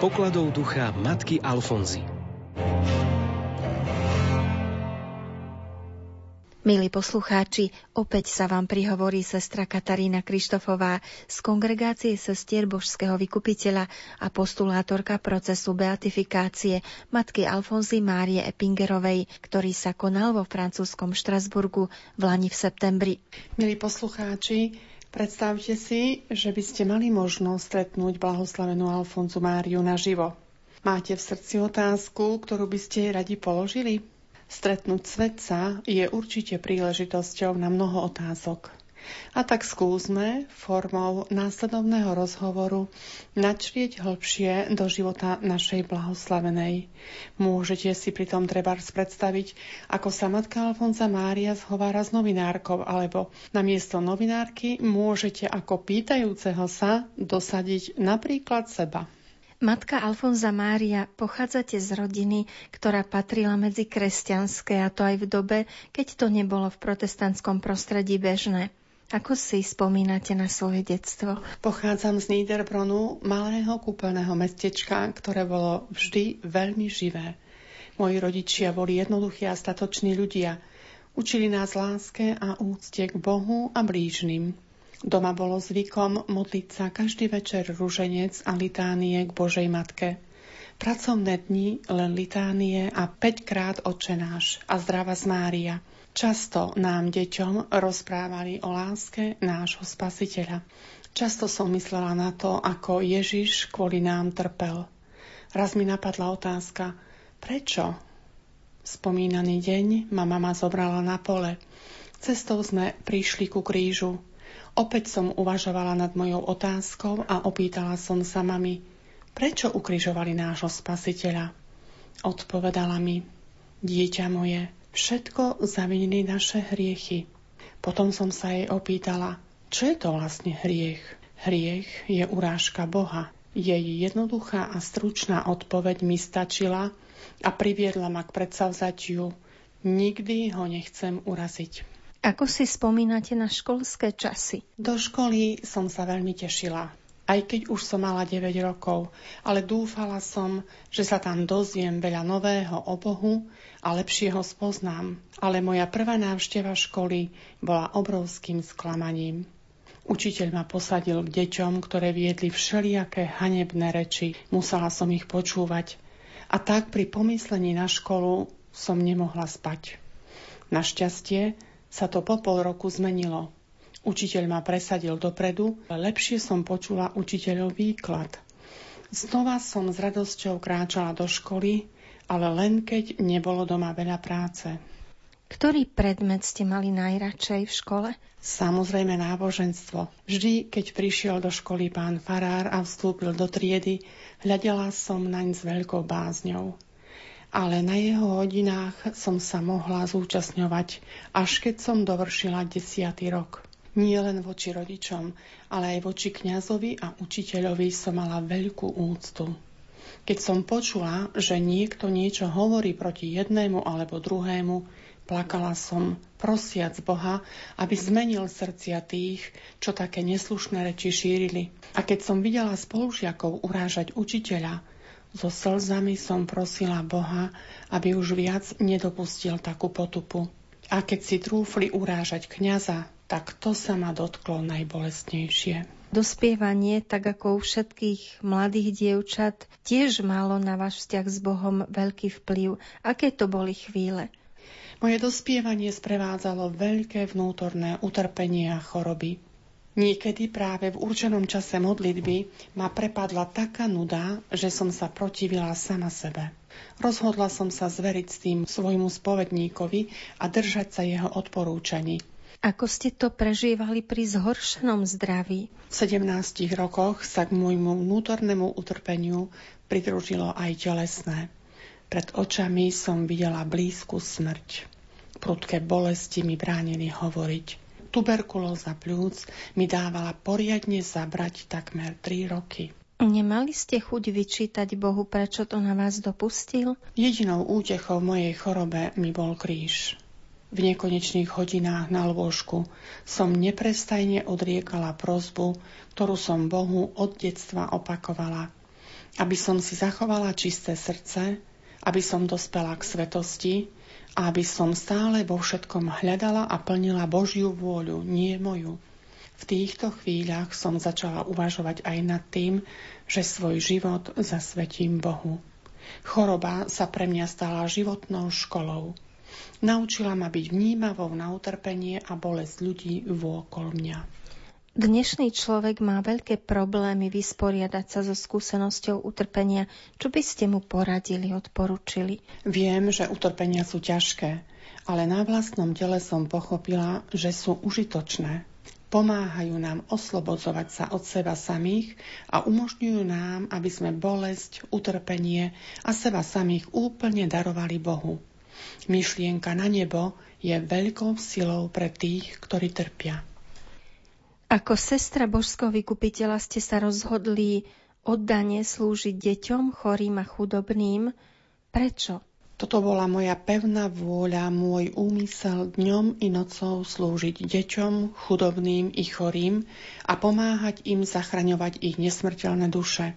pokladov ducha matky Alfonzy. Milí poslucháči, opäť sa vám prihovorí sestra Katarína Krištofová z kongregácie sestier Božského vykupiteľa a postulátorka procesu beatifikácie matky Alfonzy Márie Epingerovej, ktorý sa konal vo francúzskom Štrasburgu v Lani v septembri. Milí poslucháči, predstavte si, že by ste mali možnosť stretnúť blahoslavenú Alfonzu Máriu naživo. Máte v srdci otázku, ktorú by ste radi položili? Stretnúť svetca je určite príležitosťou na mnoho otázok. A tak skúsme formou následovného rozhovoru načrieť hlbšie do života našej blahoslavenej. Môžete si pritom treba predstaviť, ako sa matka Alfonza Mária zhovára s novinárkou, alebo na miesto novinárky môžete ako pýtajúceho sa dosadiť napríklad seba. Matka Alfonza Mária, pochádzate z rodiny, ktorá patrila medzi kresťanské a to aj v dobe, keď to nebolo v protestantskom prostredí bežné. Ako si spomínate na svoje detstvo? Pochádzam z Niederbronu, malého kúpeľného mestečka, ktoré bolo vždy veľmi živé. Moji rodičia boli jednoduchí a statoční ľudia. Učili nás láske a úcte k Bohu a blížnym. Doma bolo zvykom modliť sa každý večer ruženec a litánie k Božej Matke. Pracovné dni len litánie a 5 krát očenáš a zdrava z Mária. Často nám deťom rozprávali o láske nášho spasiteľa. Často som myslela na to, ako Ježiš kvôli nám trpel. Raz mi napadla otázka, prečo? Spomínaný deň ma mama zobrala na pole. Cestou sme prišli ku krížu. Opäť som uvažovala nad mojou otázkou a opýtala som sa mami, prečo ukrižovali nášho spasiteľa. Odpovedala mi, dieťa moje, všetko zavinili naše hriechy. Potom som sa jej opýtala, čo je to vlastne hriech? Hriech je urážka Boha. Jej jednoduchá a stručná odpoveď mi stačila a priviedla ma k predsavzatiu. Nikdy ho nechcem uraziť. Ako si spomínate na školské časy? Do školy som sa veľmi tešila. Aj keď už som mala 9 rokov, ale dúfala som, že sa tam dozviem veľa nového o Bohu a lepšie ho spoznám. Ale moja prvá návšteva školy bola obrovským sklamaním. Učiteľ ma posadil k deťom, ktoré viedli všelijaké hanebné reči. Musela som ich počúvať. A tak pri pomyslení na školu som nemohla spať. Našťastie sa to po pol roku zmenilo. Učiteľ ma presadil dopredu, lepšie som počula učiteľov výklad. Znova som s radosťou kráčala do školy, ale len keď nebolo doma veľa práce. Ktorý predmet ste mali najradšej v škole? Samozrejme náboženstvo. Vždy, keď prišiel do školy pán Farár a vstúpil do triedy, hľadela som naň s veľkou bázňou ale na jeho hodinách som sa mohla zúčastňovať, až keď som dovršila desiatý rok. Nie len voči rodičom, ale aj voči kňazovi a učiteľovi som mala veľkú úctu. Keď som počula, že niekto niečo hovorí proti jednému alebo druhému, plakala som, prosiac Boha, aby zmenil srdcia tých, čo také neslušné reči šírili. A keď som videla spolužiakov urážať učiteľa, so slzami som prosila Boha, aby už viac nedopustil takú potupu. A keď si trúfli urážať kňaza, tak to sa ma dotklo najbolestnejšie. Dospievanie, tak ako u všetkých mladých dievčat, tiež malo na váš vzťah s Bohom veľký vplyv. Aké to boli chvíle? Moje dospievanie sprevádzalo veľké vnútorné utrpenie a choroby. Niekedy práve v určenom čase modlitby ma prepadla taká nuda, že som sa protivila sama sebe. Rozhodla som sa zveriť s tým svojmu spovedníkovi a držať sa jeho odporúčaní. Ako ste to prežívali pri zhoršenom zdraví? V 17 rokoch sa k môjmu vnútornému utrpeniu pridružilo aj telesné. Pred očami som videla blízku smrť. Prudké bolesti mi bránili hovoriť. Tuberkulóza pľúc mi dávala poriadne zabrať takmer 3 roky. Nemali ste chuť vyčítať Bohu, prečo to na vás dopustil? Jedinou útechou mojej chorobe mi bol kríž. V nekonečných hodinách na lôžku som neprestajne odriekala prozbu, ktorú som Bohu od detstva opakovala. aby som si zachovala čisté srdce, aby som dospela k svetosti a aby som stále vo všetkom hľadala a plnila Božiu vôľu, nie moju. V týchto chvíľach som začala uvažovať aj nad tým, že svoj život zasvetím Bohu. Choroba sa pre mňa stala životnou školou. Naučila ma byť vnímavou na utrpenie a bolesť ľudí vôkol mňa. Dnešný človek má veľké problémy vysporiadať sa so skúsenosťou utrpenia. Čo by ste mu poradili, odporučili? Viem, že utrpenia sú ťažké, ale na vlastnom tele som pochopila, že sú užitočné. Pomáhajú nám oslobodzovať sa od seba samých a umožňujú nám, aby sme bolesť, utrpenie a seba samých úplne darovali Bohu. Myšlienka na nebo je veľkou silou pre tých, ktorí trpia. Ako sestra božského vykupiteľa ste sa rozhodli oddane slúžiť deťom, chorým a chudobným. Prečo? Toto bola moja pevná vôľa, môj úmysel dňom i nocou slúžiť deťom, chudobným i chorým a pomáhať im zachraňovať ich nesmrteľné duše.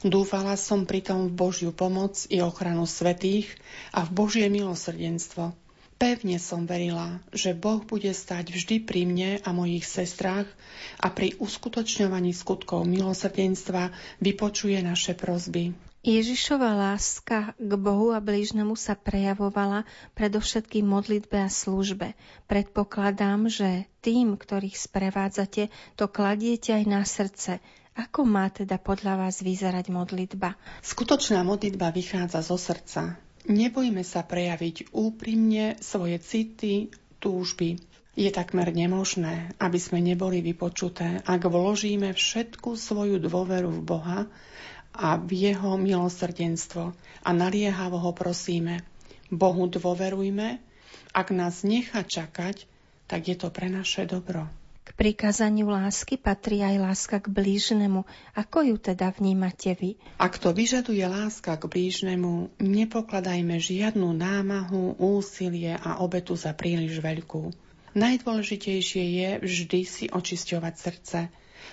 Dúfala som pritom v Božiu pomoc i ochranu svetých a v Božie milosrdenstvo. Pevne som verila, že Boh bude stať vždy pri mne a mojich sestrách a pri uskutočňovaní skutkov milosrdenstva vypočuje naše prozby. Ježišova láska k Bohu a blížnemu sa prejavovala predovšetkým modlitbe a službe. Predpokladám, že tým, ktorých sprevádzate, to kladiete aj na srdce. Ako má teda podľa vás vyzerať modlitba? Skutočná modlitba vychádza zo srdca. Nebojme sa prejaviť úprimne svoje city, túžby. Je takmer nemožné, aby sme neboli vypočuté, ak vložíme všetku svoju dôveru v Boha a v Jeho milosrdenstvo a naliehavo ho prosíme. Bohu dôverujme, ak nás nechá čakať, tak je to pre naše dobro. K prikázaniu lásky patrí aj láska k blížnemu. Ako ju teda vnímate vy? Ak to vyžaduje láska k blížnemu, nepokladajme žiadnu námahu, úsilie a obetu za príliš veľkú. Najdôležitejšie je vždy si očisťovať srdce,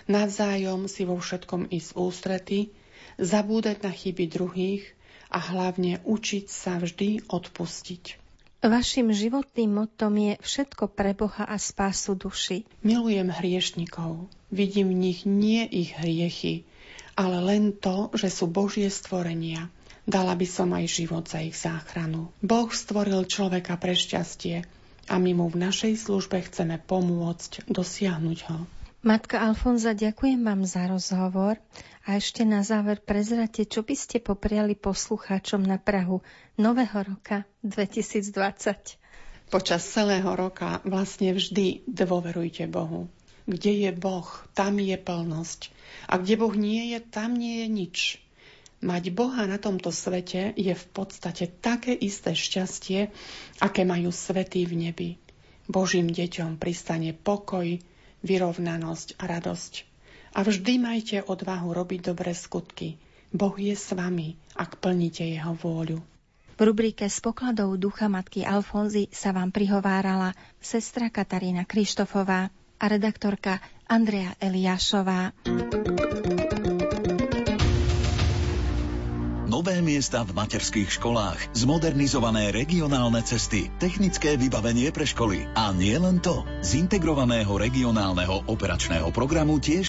navzájom si vo všetkom ísť ústrety, zabúdať na chyby druhých a hlavne učiť sa vždy odpustiť. Vašim životným motom je všetko pre Boha a spásu duši. Milujem hriešnikov. Vidím v nich nie ich hriechy, ale len to, že sú Božie stvorenia. Dala by som aj život za ich záchranu. Boh stvoril človeka pre šťastie a my mu v našej službe chceme pomôcť dosiahnuť ho. Matka Alfonza, ďakujem vám za rozhovor a ešte na záver prezrate, čo by ste popriali poslucháčom na Prahu nového roka 2020. Počas celého roka vlastne vždy dôverujte Bohu. Kde je Boh, tam je plnosť. A kde Boh nie je, tam nie je nič. Mať Boha na tomto svete je v podstate také isté šťastie, aké majú svety v nebi. Božím deťom pristane pokoj, vyrovnanosť a radosť. A vždy majte odvahu robiť dobré skutky. Boh je s vami, ak plníte jeho vôľu. V rubrike z pokladov ducha matky Alfonzy sa vám prihovárala sestra Katarína Krištofová a redaktorka Andrea Eliášová. Nové miesta v materských školách, zmodernizované regionálne cesty, technické vybavenie pre školy. A nie len to. Z integrovaného regionálneho operačného programu tiež